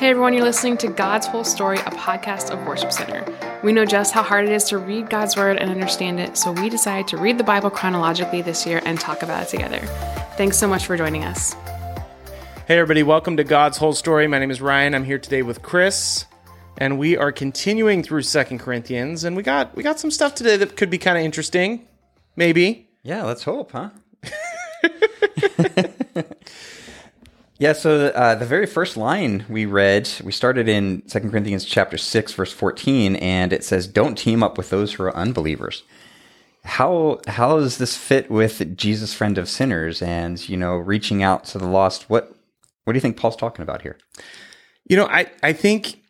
Hey everyone, you're listening to God's Whole Story, a podcast of Worship Center. We know just how hard it is to read God's Word and understand it, so we decided to read the Bible chronologically this year and talk about it together. Thanks so much for joining us. Hey everybody, welcome to God's Whole Story. My name is Ryan. I'm here today with Chris, and we are continuing through Second Corinthians, and we got we got some stuff today that could be kind of interesting, maybe. Yeah, let's hope, huh? yeah, so uh, the very first line we read, we started in 2 Corinthians chapter 6, verse 14, and it says, Don't team up with those who are unbelievers. How how does this fit with Jesus, friend of sinners, and you know, reaching out to the lost? What what do you think Paul's talking about here? You know, I I think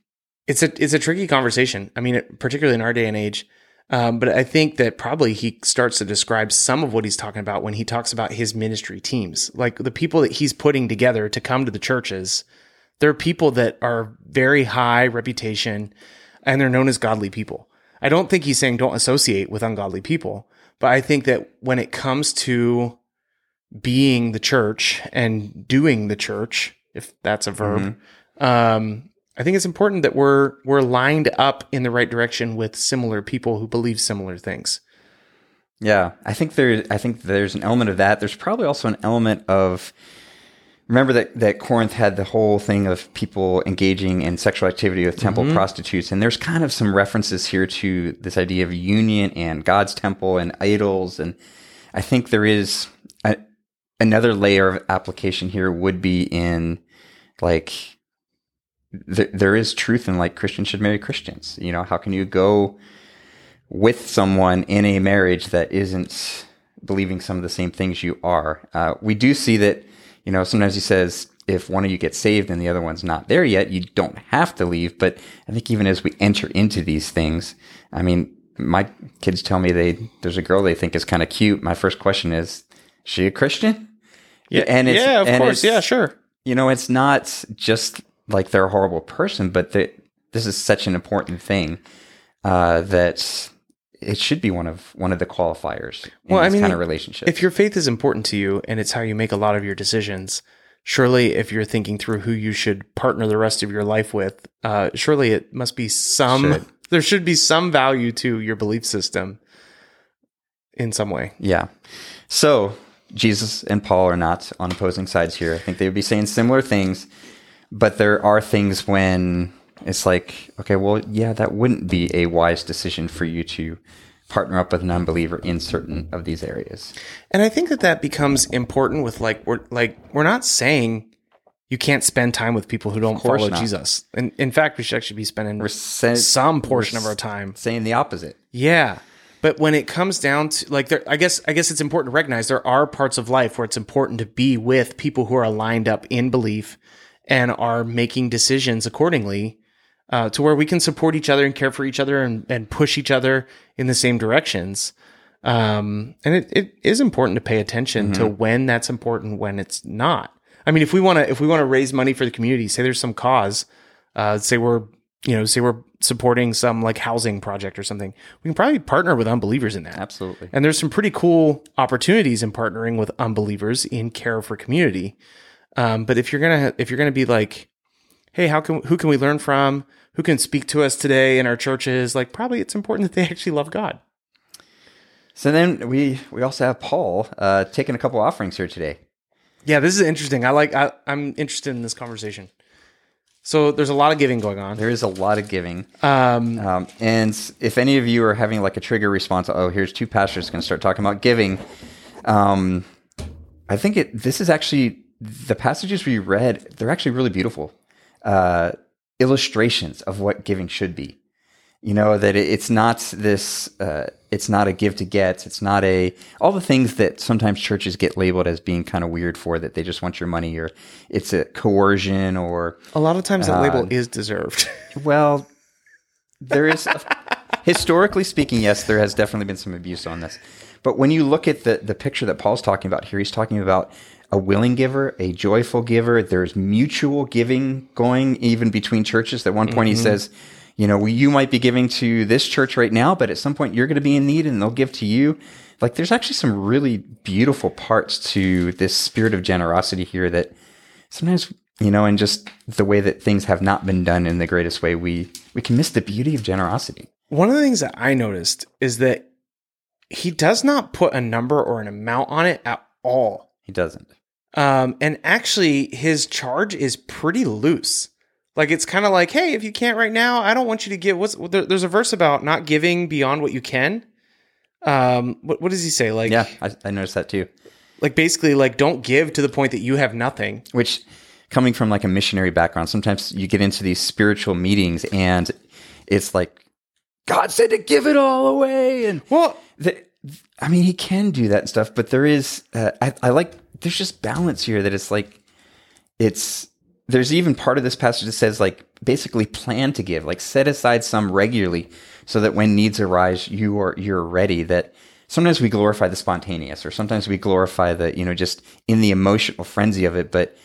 it's a it's a tricky conversation. I mean, particularly in our day and age. Um, but I think that probably he starts to describe some of what he's talking about when he talks about his ministry teams, like the people that he's putting together to come to the churches. They're people that are very high reputation and they're known as godly people. I don't think he's saying don't associate with ungodly people, but I think that when it comes to being the church and doing the church, if that's a verb, mm-hmm. um, I think it's important that we're we're lined up in the right direction with similar people who believe similar things. Yeah, I think there I think there's an element of that. There's probably also an element of remember that that Corinth had the whole thing of people engaging in sexual activity with temple mm-hmm. prostitutes and there's kind of some references here to this idea of union and God's temple and idols and I think there is a, another layer of application here would be in like th- there is truth in like Christians should marry Christians. You know, how can you go with someone in a marriage that isn't believing some of the same things you are? Uh, we do see that, you know, sometimes he says, if one of you gets saved and the other one's not there yet, you don't have to leave. But I think even as we enter into these things, I mean, my kids tell me they there's a girl they think is kind of cute. My first question is, is she a Christian? Yeah, and yeah, of course, yeah, sure. You know, it's not just like they're a horrible person, but that this is such an important thing uh, that it should be one of one of the qualifiers. well, I mean, kind of relationship. If your faith is important to you and it's how you make a lot of your decisions, surely if you're thinking through who you should partner the rest of your life with, uh, surely it must be some. Should. There should be some value to your belief system in some way. Yeah. So Jesus and Paul are not on opposing sides here. I think they would be saying similar things but there are things when it's like, okay, well, yeah, that wouldn't be a wise decision for you to partner up with an unbeliever in certain of these areas. And I think that that becomes important with like we're like we're not saying you can't spend time with people who don't follow not. Jesus. And in fact, we should actually be spending we're sa- some portion of our time saying the opposite. Yeah. But when it comes down to like there I guess I guess it's important to recognize there are parts of life where it's important to be with people who are lined up in belief and are making decisions accordingly uh, to where we can support each other and care for each other and, and push each other in the same directions. Um, and it, it is important to pay attention mm-hmm. to when that's important, when it's not. I mean, if we want to, if we want to raise money for the community, say there's some cause, uh, say we're, you know, say we're supporting some like housing project or something, we can probably partner with unbelievers in that. Absolutely. And there's some pretty cool opportunities in partnering with unbelievers in care for community. Um, but if you're gonna if you're gonna be like, hey, how can who can we learn from? Who can speak to us today in our churches? Like, probably it's important that they actually love God. So then we we also have Paul uh, taking a couple offerings here today. Yeah, this is interesting. I like. I, I'm interested in this conversation. So there's a lot of giving going on. There is a lot of giving. Um, um, and if any of you are having like a trigger response, oh, here's two pastors going to start talking about giving. Um, I think it. This is actually the passages we read, they're actually really beautiful uh, illustrations of what giving should be. You know that it's not this. Uh, it's not a give to get. It's not a all the things that sometimes churches get labeled as being kind of weird for that they just want your money or it's a coercion or a lot of times that uh, label is deserved. well, there is historically speaking, yes, there has definitely been some abuse on this. But when you look at the the picture that Paul's talking about here, he's talking about a willing giver, a joyful giver. There's mutual giving going even between churches. At one point, mm-hmm. he says, you know, you might be giving to this church right now, but at some point you're going to be in need and they'll give to you. Like there's actually some really beautiful parts to this spirit of generosity here that sometimes you know, and just the way that things have not been done in the greatest way, we we can miss the beauty of generosity. One of the things that I noticed is that he does not put a number or an amount on it at all. He doesn't. Um, and actually, his charge is pretty loose. Like it's kind of like, hey, if you can't right now, I don't want you to give. What's there, there's a verse about not giving beyond what you can. Um, what what does he say? Like, Yeah, I, I noticed that too. like basically, like don't give to the point that you have nothing. Which, coming from like a missionary background, sometimes you get into these spiritual meetings and it's like God said to give it all away, and Well, the, I mean, he can do that and stuff, but there is, uh, I, I like, there's just balance here that it's like, it's, there's even part of this passage that says, like, basically plan to give, like, set aside some regularly so that when needs arise, you are, you're ready. That sometimes we glorify the spontaneous, or sometimes we glorify the, you know, just in the emotional frenzy of it, but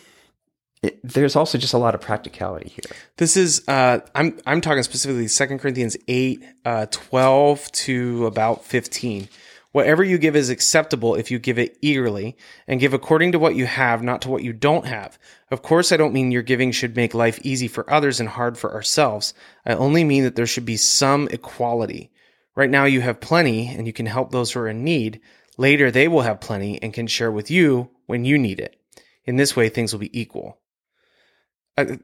it, there's also just a lot of practicality here. This is uh, I'm I'm talking specifically 2 Corinthians 8, uh, 12 to about 15. Whatever you give is acceptable if you give it eagerly and give according to what you have, not to what you don't have. Of course, I don't mean your giving should make life easy for others and hard for ourselves. I only mean that there should be some equality. Right now you have plenty and you can help those who are in need. Later they will have plenty and can share with you when you need it. In this way, things will be equal. Uh,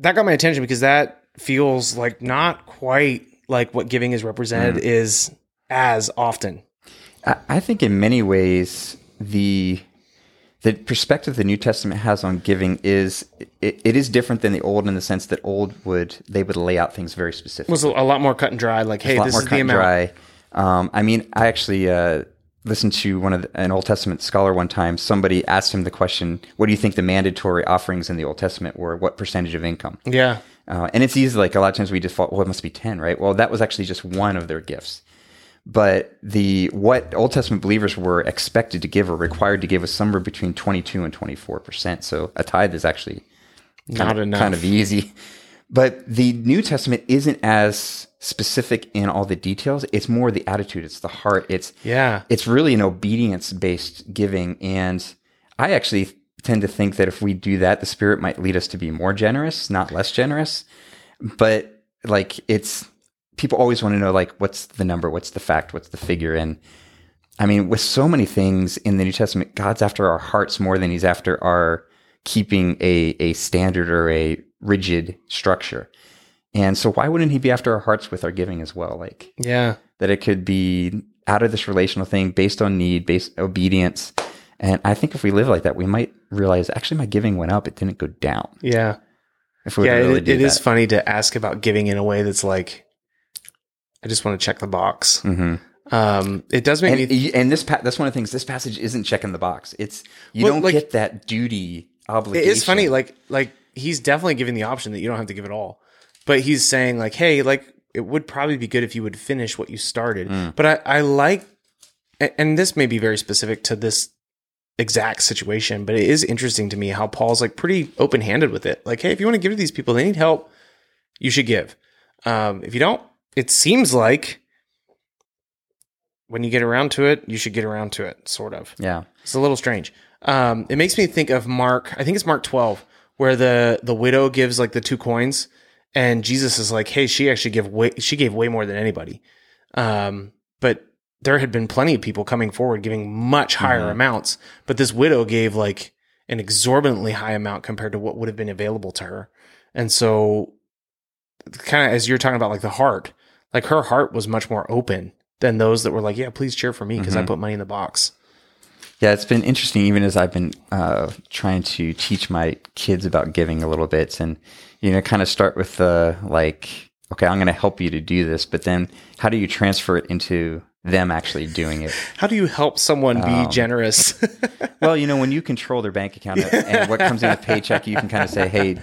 that got my attention because that feels like not quite like what giving is represented is as often. I, I think in many ways the the perspective the New Testament has on giving is it, it is different than the old in the sense that old would they would lay out things very specific. It was a lot more cut and dry. Like, hey, a lot this more is cut the amount. dry. Um, I mean, I actually uh, listened to one of the, an Old Testament scholar one time. Somebody asked him the question, "What do you think the mandatory offerings in the Old Testament were? What percentage of income?" Yeah, Uh, and it's easy, like a lot of times we default, well, it must be 10, right? Well, that was actually just one of their gifts. But the what Old Testament believers were expected to give or required to give was somewhere between 22 and 24%. So a tithe is actually not kind of, enough. kind of easy. But the New Testament isn't as specific in all the details. It's more the attitude, it's the heart. It's yeah, it's really an obedience based giving. And I actually tend to think that if we do that, the Spirit might lead us to be more generous, not less generous. But like it's people always want to know like what's the number, what's the fact, what's the figure. And I mean, with so many things in the New Testament, God's after our hearts more than he's after our keeping a, a standard or a rigid structure. And so why wouldn't he be after our hearts with our giving as well? Like yeah. that it could be out of this relational thing based on need, based obedience. And I think if we live like that, we might realize actually my giving went up; it didn't go down. Yeah. If we yeah, really it, it is funny to ask about giving in a way that's like, I just want to check the box. Mhm. Um, it does make And, me. y- and this pa- that's one of the things. This passage isn't checking the box. It's you Well, don't like- get that duty obligation. It is funny, like like he's definitely giving the option that you don't have to give it all, but he's saying like, hey, like it would probably be good if you would finish what you started. Mm. But I I like, and this may be very specific to this exact situation, but it is interesting to me how Paul's like pretty open handed with it. Like, hey, if you want to give to these people, they need help, you should give. Um, if you don't, it seems like when you get around to it, you should get around to it, sort of. yeah. It's a little strange. Um, it makes me think of Mark. I think it's Mark twelve, where the the widow gives like the two coins, and Jesus is like, "Hey, she actually give way. She gave way more than anybody." Um, but there had been plenty of people coming forward giving much higher Mhm. amounts, but this widow gave like an exorbitantly high amount compared to what would have been available to her, and so kind of as you're talking about like the heart, like her heart was much more open than those that were like, "Yeah, please cheer for me because I Mhm. put money in the box." Yeah, it's been interesting even as I've been uh, trying to teach my kids about giving a little bit and, you know, kind of start with the like, okay, I'm going to help you to do this, but then how do you transfer it into them actually doing it? How do you help someone be Um, generous? Well, you know, when you control their bank account and what comes in a paycheck, you can kind of say, hey,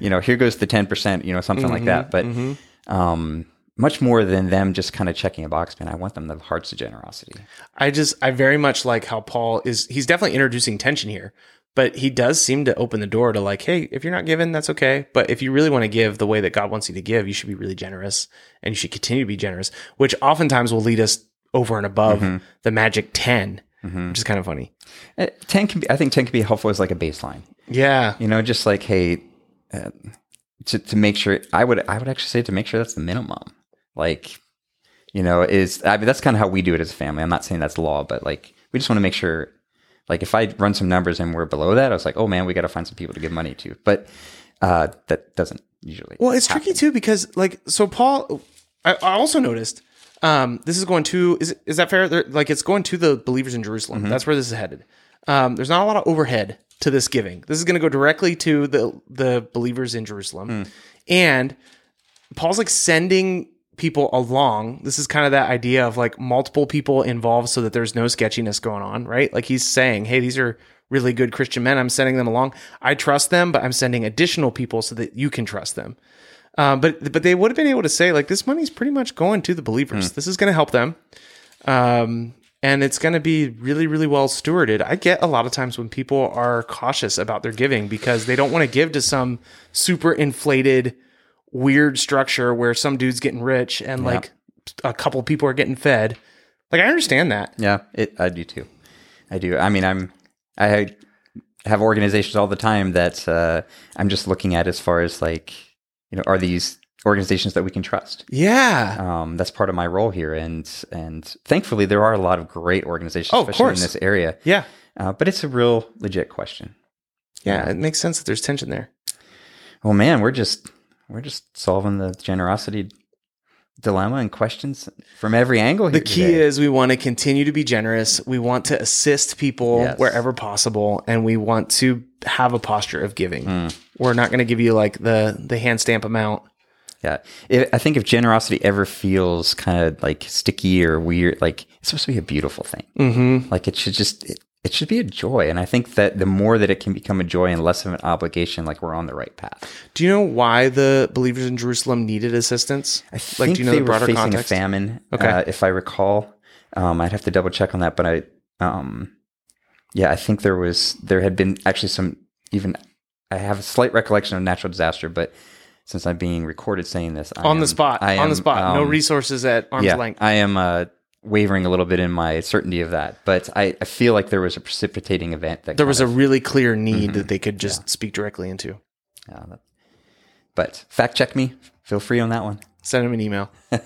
you know, here goes the 10%, you know, something like that. But Mhm. um, much more than them just kind of checking a box, man, I want them to have hearts of generosity. I just, I very much like how Paul is, he's definitely introducing tension here, but he does seem to open the door to like, hey, if you're not giving, that's okay. But if you really want to give the way that God wants you to give, you should be really generous and you should continue to be generous, which oftentimes will lead us over and above Mhm. the magic 10. which is kind of funny. Uh, ten can be. I think ten can be helpful as like a baseline. Yeah. You know, just like hey, uh, to to make sure. I would I would actually say to make sure that's the minimum. Like, you know, is I mean that's kind of how we do it as a family. I'm not saying that's law, but like we just want to make sure. Like if I run some numbers and we're below that, I was like, oh man, we got to find some people to give money to. But uh, that doesn't usually. Well, it's happen. tricky too because like so Paul I, I also noticed um this is going to is is that fair? They're, like it's going to the believers in Jerusalem. Mm-hmm. That's where this is headed. Um there's not a lot of overhead to this giving. This is going to go directly to the the believers in Jerusalem. Mm. And Paul's like sending people along. This is kind of that idea of like multiple people involved so that there's no sketchiness going on, right? Like he's saying, "Hey, these are really good Christian men. I'm sending them along. I trust them, but I'm sending additional people so that you can trust them." Um, but but they would have been able to say like this money's pretty much going to the believers. This is going to help them, um, and it's going to be really really well stewarded. I get a lot of times when people are cautious about their giving because they don't want to give to some super inflated weird structure where some dude's getting rich and like a couple people are getting fed. Like I understand that. Yeah, it. I do too. I do. I mean, I'm. I have organizations all the time that uh, I'm just looking at as far as like, you know, are these organizations that we can trust? Yeah. Um, that's part of my role here, and and thankfully there are a lot of great organizations, Oh, especially in this area. Yeah. Uh, but it's a real legit question. Yeah. It makes sense that there's tension there. Well, man, we're just we're just solving the generosity dilemma and questions from every angle. The key today. is we want to continue to be generous. We want to assist people Yes. wherever possible, and we want to have a posture of giving. Hmm. We're not going to give you like the the hand stamp amount. Yeah, if, I think if generosity ever feels kind of like sticky or weird, like it's supposed to be a beautiful thing. Mm-hmm. Like it should just it, it should be a joy, and I think that the more that it can become a joy and less of an obligation, like we're on the right path. Do you know why the believers in Jerusalem needed assistance? I think like, do you know they the were facing context? a famine. Okay. uh, if I recall, um, I'd have to double check on that, but I, um, yeah, I think there was there had been actually some even. I have a slight recollection of natural disaster, but since I'm being recorded saying this I on the spot. I on the am, spot. no um, resources at arm's yeah, length. I am uh, wavering a little bit in my certainty of that, but I, I feel like there was a precipitating event that there was a really clear need Mm-hmm. that they could just speak directly into. yeah, that- but fact check me. Feel free on that one. Send them an email. All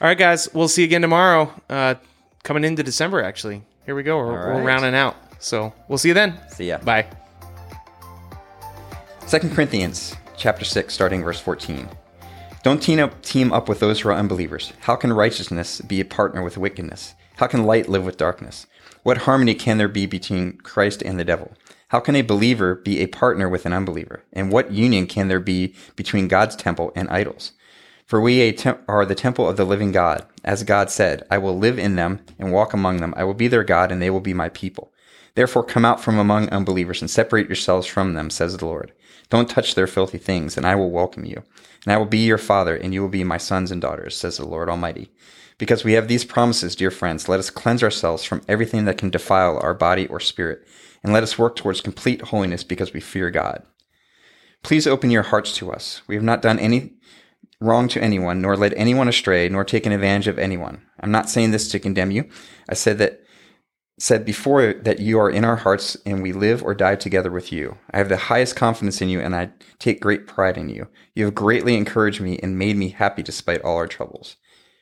right, guys. We'll see you again tomorrow. Uh, coming into December, actually. Here we go. We're, All we're rounding out. So we'll see you then. See ya. Bye. Second Corinthians chapter 6, starting verse 14. Don't team up, team up with those who are unbelievers. How can righteousness be a partner with wickedness? How can light live with darkness? What harmony can there be between Christ and the devil? How can a believer be a partner with an unbeliever? And what union can there be between God's temple and idols? For we are the temple of the living God. As God said, I will live in them and walk among them. I will be their God and they will be my people. Therefore come out from among unbelievers and separate yourselves from them, says the Lord. Don't touch their filthy things, and I will welcome you. And I will be your father, and you will be my sons and daughters, says the Lord Almighty. Because we have these promises, dear friends, let us cleanse ourselves from everything that can defile our body or spirit, and let us work towards complete holiness because we fear God. Please open your hearts to us. We have not done any wrong to anyone, nor led anyone astray, nor taken advantage of anyone. I'm not saying this to condemn you. I said that said before that you are in our hearts and we live or die together with you. I have the highest confidence in you and I take great pride in you. You have greatly encouraged me and made me happy despite all our troubles.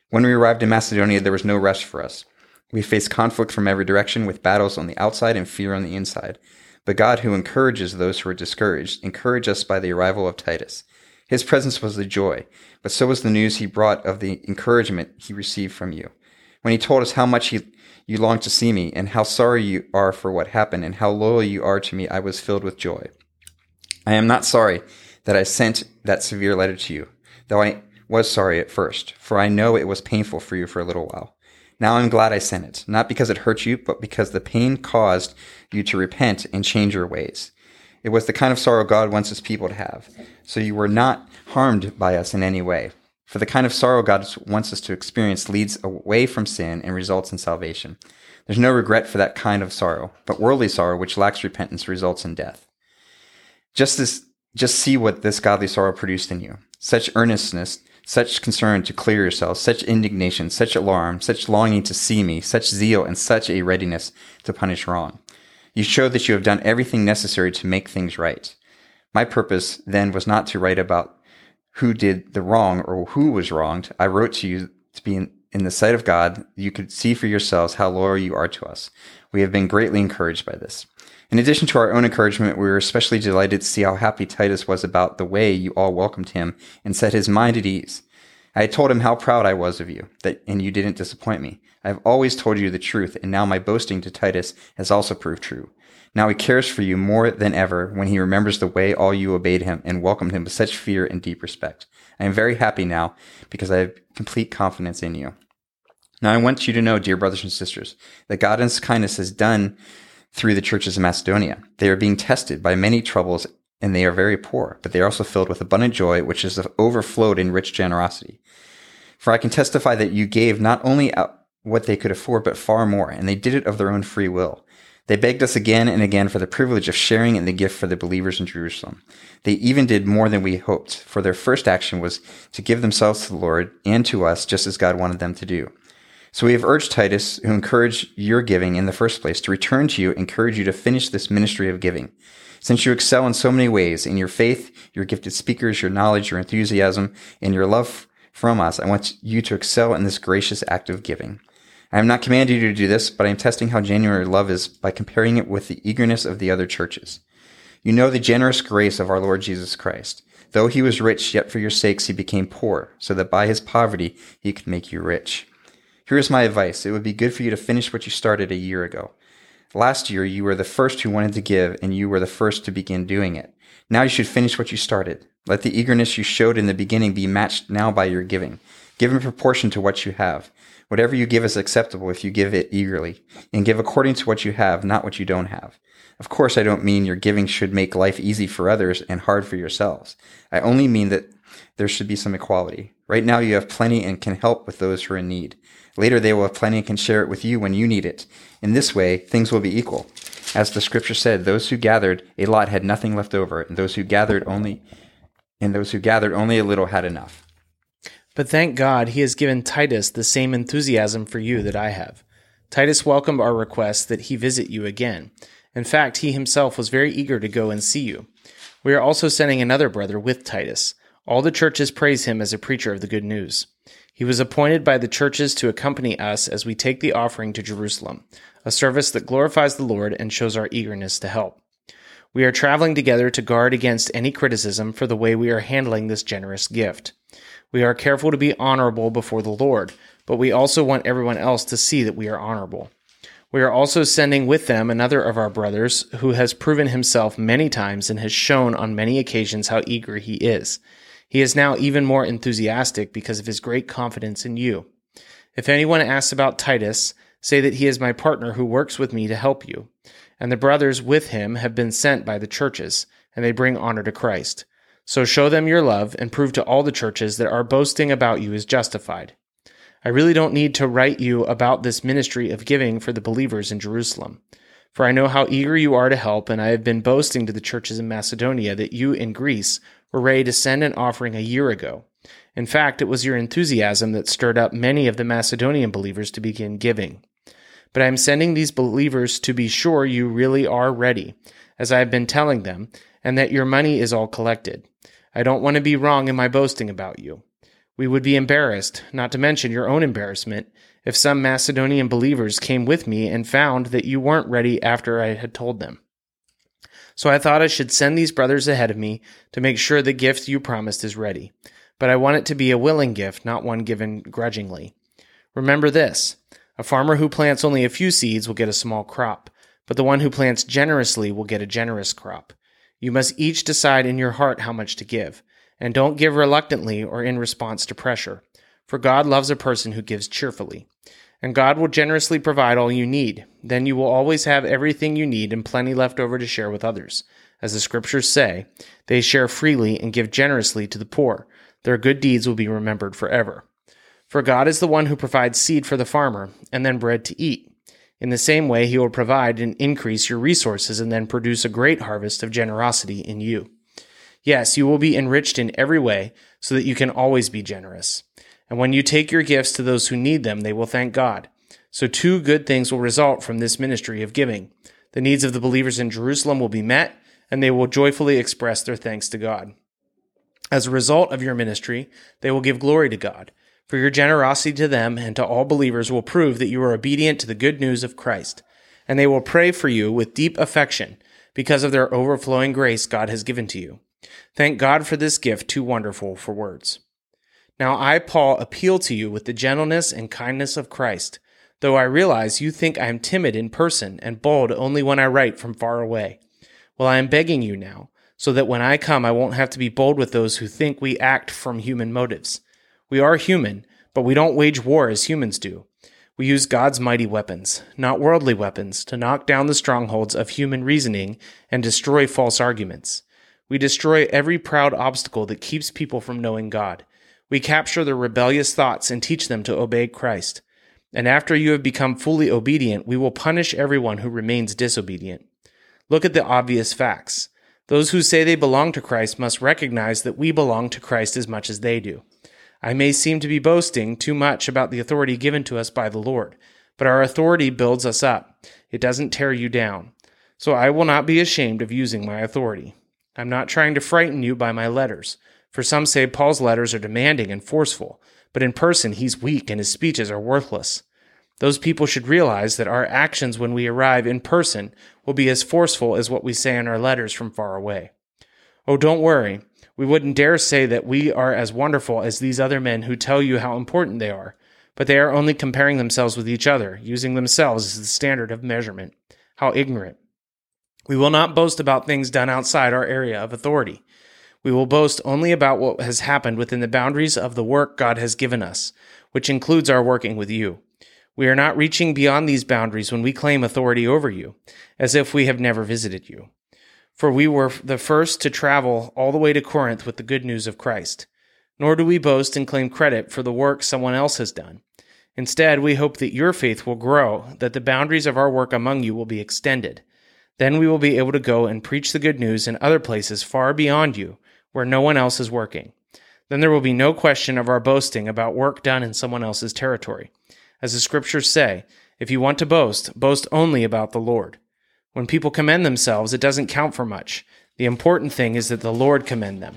When we arrived in Macedonia, there was no rest for us. We faced conflict from every direction with battles on the outside and fear on the inside. But God, who encourages those who are discouraged, encouraged us by the arrival of Titus. His presence was the joy, but so was the news he brought of the encouragement he received from you. When he told us how much he, you longed to see me, and how sorry you are for what happened, and how loyal you are to me, I was filled with joy. I am not sorry that I sent that severe letter to you, though I was sorry at first, for I know it was painful for you for a little while. Now I'm glad I sent it, not because it hurt you, but because the pain caused you to repent and change your ways. It was the kind of sorrow God wants his people to have. So you were not harmed by us in any way. For the kind of sorrow God wants us to experience leads away from sin and results in salvation. There's no regret for that kind of sorrow, but worldly sorrow, which lacks repentance, results in death. Just as, just see what this godly sorrow produced in you. Such earnestness, such concern to clear yourselves, such indignation, such alarm, such longing to see me, such zeal, and such a readiness to punish wrong. You show that you have done everything necessary to make things right. My purpose then was not to write about who did the wrong or who was wronged. I wrote to you to be in, in the sight of God. You could see for yourselves how loyal you are to us. We have been greatly encouraged by this. In addition to our own encouragement, we were especially delighted to see how happy Titus was about the way you all welcomed him and set his mind at ease. I told him how proud I was of you, that, and you didn't disappoint me. I have always told you the truth, and now my boasting to Titus has also proved true. Now he cares for you more than ever when he remembers the way all you obeyed him and welcomed him with such fear and deep respect. I am very happy now because I have complete confidence in you. Now I want you to know, dear brothers and sisters, that God in his kindness has done through the churches of Macedonia. They are being tested by many troubles and they are very poor, but they are also filled with abundant joy, which is overflowed in rich generosity. For I can testify that you gave not only what they could afford, but far more, and they did it of their own free will. They begged us again and again for the privilege of sharing in the gift for the believers in Jerusalem. They even did more than we hoped, for their first action was to give themselves to the Lord and to us, just as God wanted them to do. So we have urged Titus, who encouraged your giving in the first place, to return to you, encourage you to finish this ministry of giving. Since you excel in so many ways, in your faith, your gifted speakers, your knowledge, your enthusiasm, and your love from us, I want you to excel in this gracious act of giving. I am not commanding you to do this, but I am testing how genuine your love is by comparing it with the eagerness of the other churches. You know the generous grace of our Lord Jesus Christ. Though he was rich, yet for your sakes he became poor, so that by his poverty he could make you rich. Here is my advice. It would be good for you to finish what you started a year ago. Last year, you were the first who wanted to give, and you were the first to begin doing it. Now you should finish what you started. Let the eagerness you showed in the beginning be matched now by your giving. Give in proportion to what you have. Whatever you give is acceptable if you give it eagerly, and give according to what you have, not what you don't have. Of course, I don't mean your giving should make life easy for others and hard for yourselves. I only mean that there should be some equality. Right now, you have plenty and can help with those who are in need. Later, they will have plenty and can share it with you when you need it. In this way, things will be equal. As the scripture said, those who gathered a lot had nothing left over, and those who gathered only and those who gathered only a little had enough. But thank God he has given Titus the same enthusiasm for you that I have. Titus welcomed our request that he visit you again. In fact, he himself was very eager to go and see you. We are also sending another brother with Titus. All the churches praise him as a preacher of the good news. He was appointed by the churches to accompany us as we take the offering to Jerusalem, a service that glorifies the Lord and shows our eagerness to help. We are traveling together to guard against any criticism for the way we are handling this generous gift. We are careful to be honorable before the Lord, but we also want everyone else to see that we are honorable. We are also sending with them another of our brothers who has proven himself many times and has shown on many occasions how eager he is. He is now even more enthusiastic because of his great confidence in you. If anyone asks about Titus, say that he is my partner who works with me to help you. And the brothers with him have been sent by the churches, and they bring honor to Christ. So show them your love and prove to all the churches that our boasting about you is justified. I really don't need to write you about this ministry of giving for the believers in Jerusalem. For I know how eager you are to help, and I have been boasting to the churches in Macedonia that you in Greece were ready to send an offering a year ago. In fact, it was your enthusiasm that stirred up many of the Macedonian believers to begin giving. But I am sending these believers to be sure you really are ready, as I have been telling them, and that your money is all collected. I don't want to be wrong in my boasting about you. We would be embarrassed, not to mention your own embarrassment, if some Macedonian believers came with me and found that you weren't ready after I had told them. So I thought I should send these brothers ahead of me to make sure the gift you promised is ready. But I want it to be a willing gift, not one given grudgingly. Remember this a farmer who plants only a few seeds will get a small crop, but the one who plants generously will get a generous crop. You must each decide in your heart how much to give, and don't give reluctantly or in response to pressure, for God loves a person who gives cheerfully and God will generously provide all you need. Then you will always have everything you need and plenty left over to share with others. As the scriptures say, they share freely and give generously to the poor. Their good deeds will be remembered forever. For God is the one who provides seed for the farmer and then bread to eat. In the same way, he will provide and increase your resources and then produce a great harvest of generosity in you. Yes, you will be enriched in every way so that you can always be generous. And when you take your gifts to those who need them, they will thank God. So two good things will result from this ministry of giving. The needs of the believers in Jerusalem will be met, and they will joyfully express their thanks to God. As a result of your ministry, they will give glory to God. For your generosity to them and to all believers will prove that you are obedient to the good news of Christ. And they will pray for you with deep affection because of their overflowing grace God has given to you. Thank God for this gift too wonderful for words. Now I, Paul, appeal to you with the gentleness and kindness of Christ, though I realize you think I am timid in person and bold only when I write from far away. Well, I am begging you now, so that when I come I won't have to be bold with those who think we act from human motives. We are human, but we don't wage war as humans do. We use God's mighty weapons, not worldly weapons, to knock down the strongholds of human reasoning and destroy false arguments. We destroy every proud obstacle that keeps people from knowing God. We capture their rebellious thoughts and teach them to obey Christ. And after you have become fully obedient, we will punish everyone who remains disobedient. Look at the obvious facts. Those who say they belong to Christ must recognize that we belong to Christ as much as they do. I may seem to be boasting too much about the authority given to us by the Lord, but our authority builds us up. It doesn't tear you down. So I will not be ashamed of using my authority. I'm not trying to frighten you by my letters, for some say Paul's letters are demanding and forceful, but in person he's weak and his speeches are worthless. Those people should realize that our actions when we arrive in person will be as forceful as what we say in our letters from far away. Oh, don't worry. We wouldn't dare say that we are as wonderful as these other men who tell you how important they are, but they are only comparing themselves with each other, using themselves as the standard of measurement. How ignorant. We will not boast about things done outside our area of authority. We will boast only about what has happened within the boundaries of the work God has given us, which includes our working with you. We are not reaching beyond these boundaries when we claim authority over you, as if we have never visited you for we were the first to travel all the way to Corinth with the good news of Christ. Nor do we boast and claim credit for the work someone else has done. Instead, we hope that your faith will grow, that the boundaries of our work among you will be extended. Then we will be able to go and preach the good news in other places far beyond you, where no one else is working. Then there will be no question of our boasting about work done in someone else's territory. As the scriptures say, if you want to boast, boast only about the Lord. When people commend themselves, it doesn't count for much. The important thing is that the Lord commend them.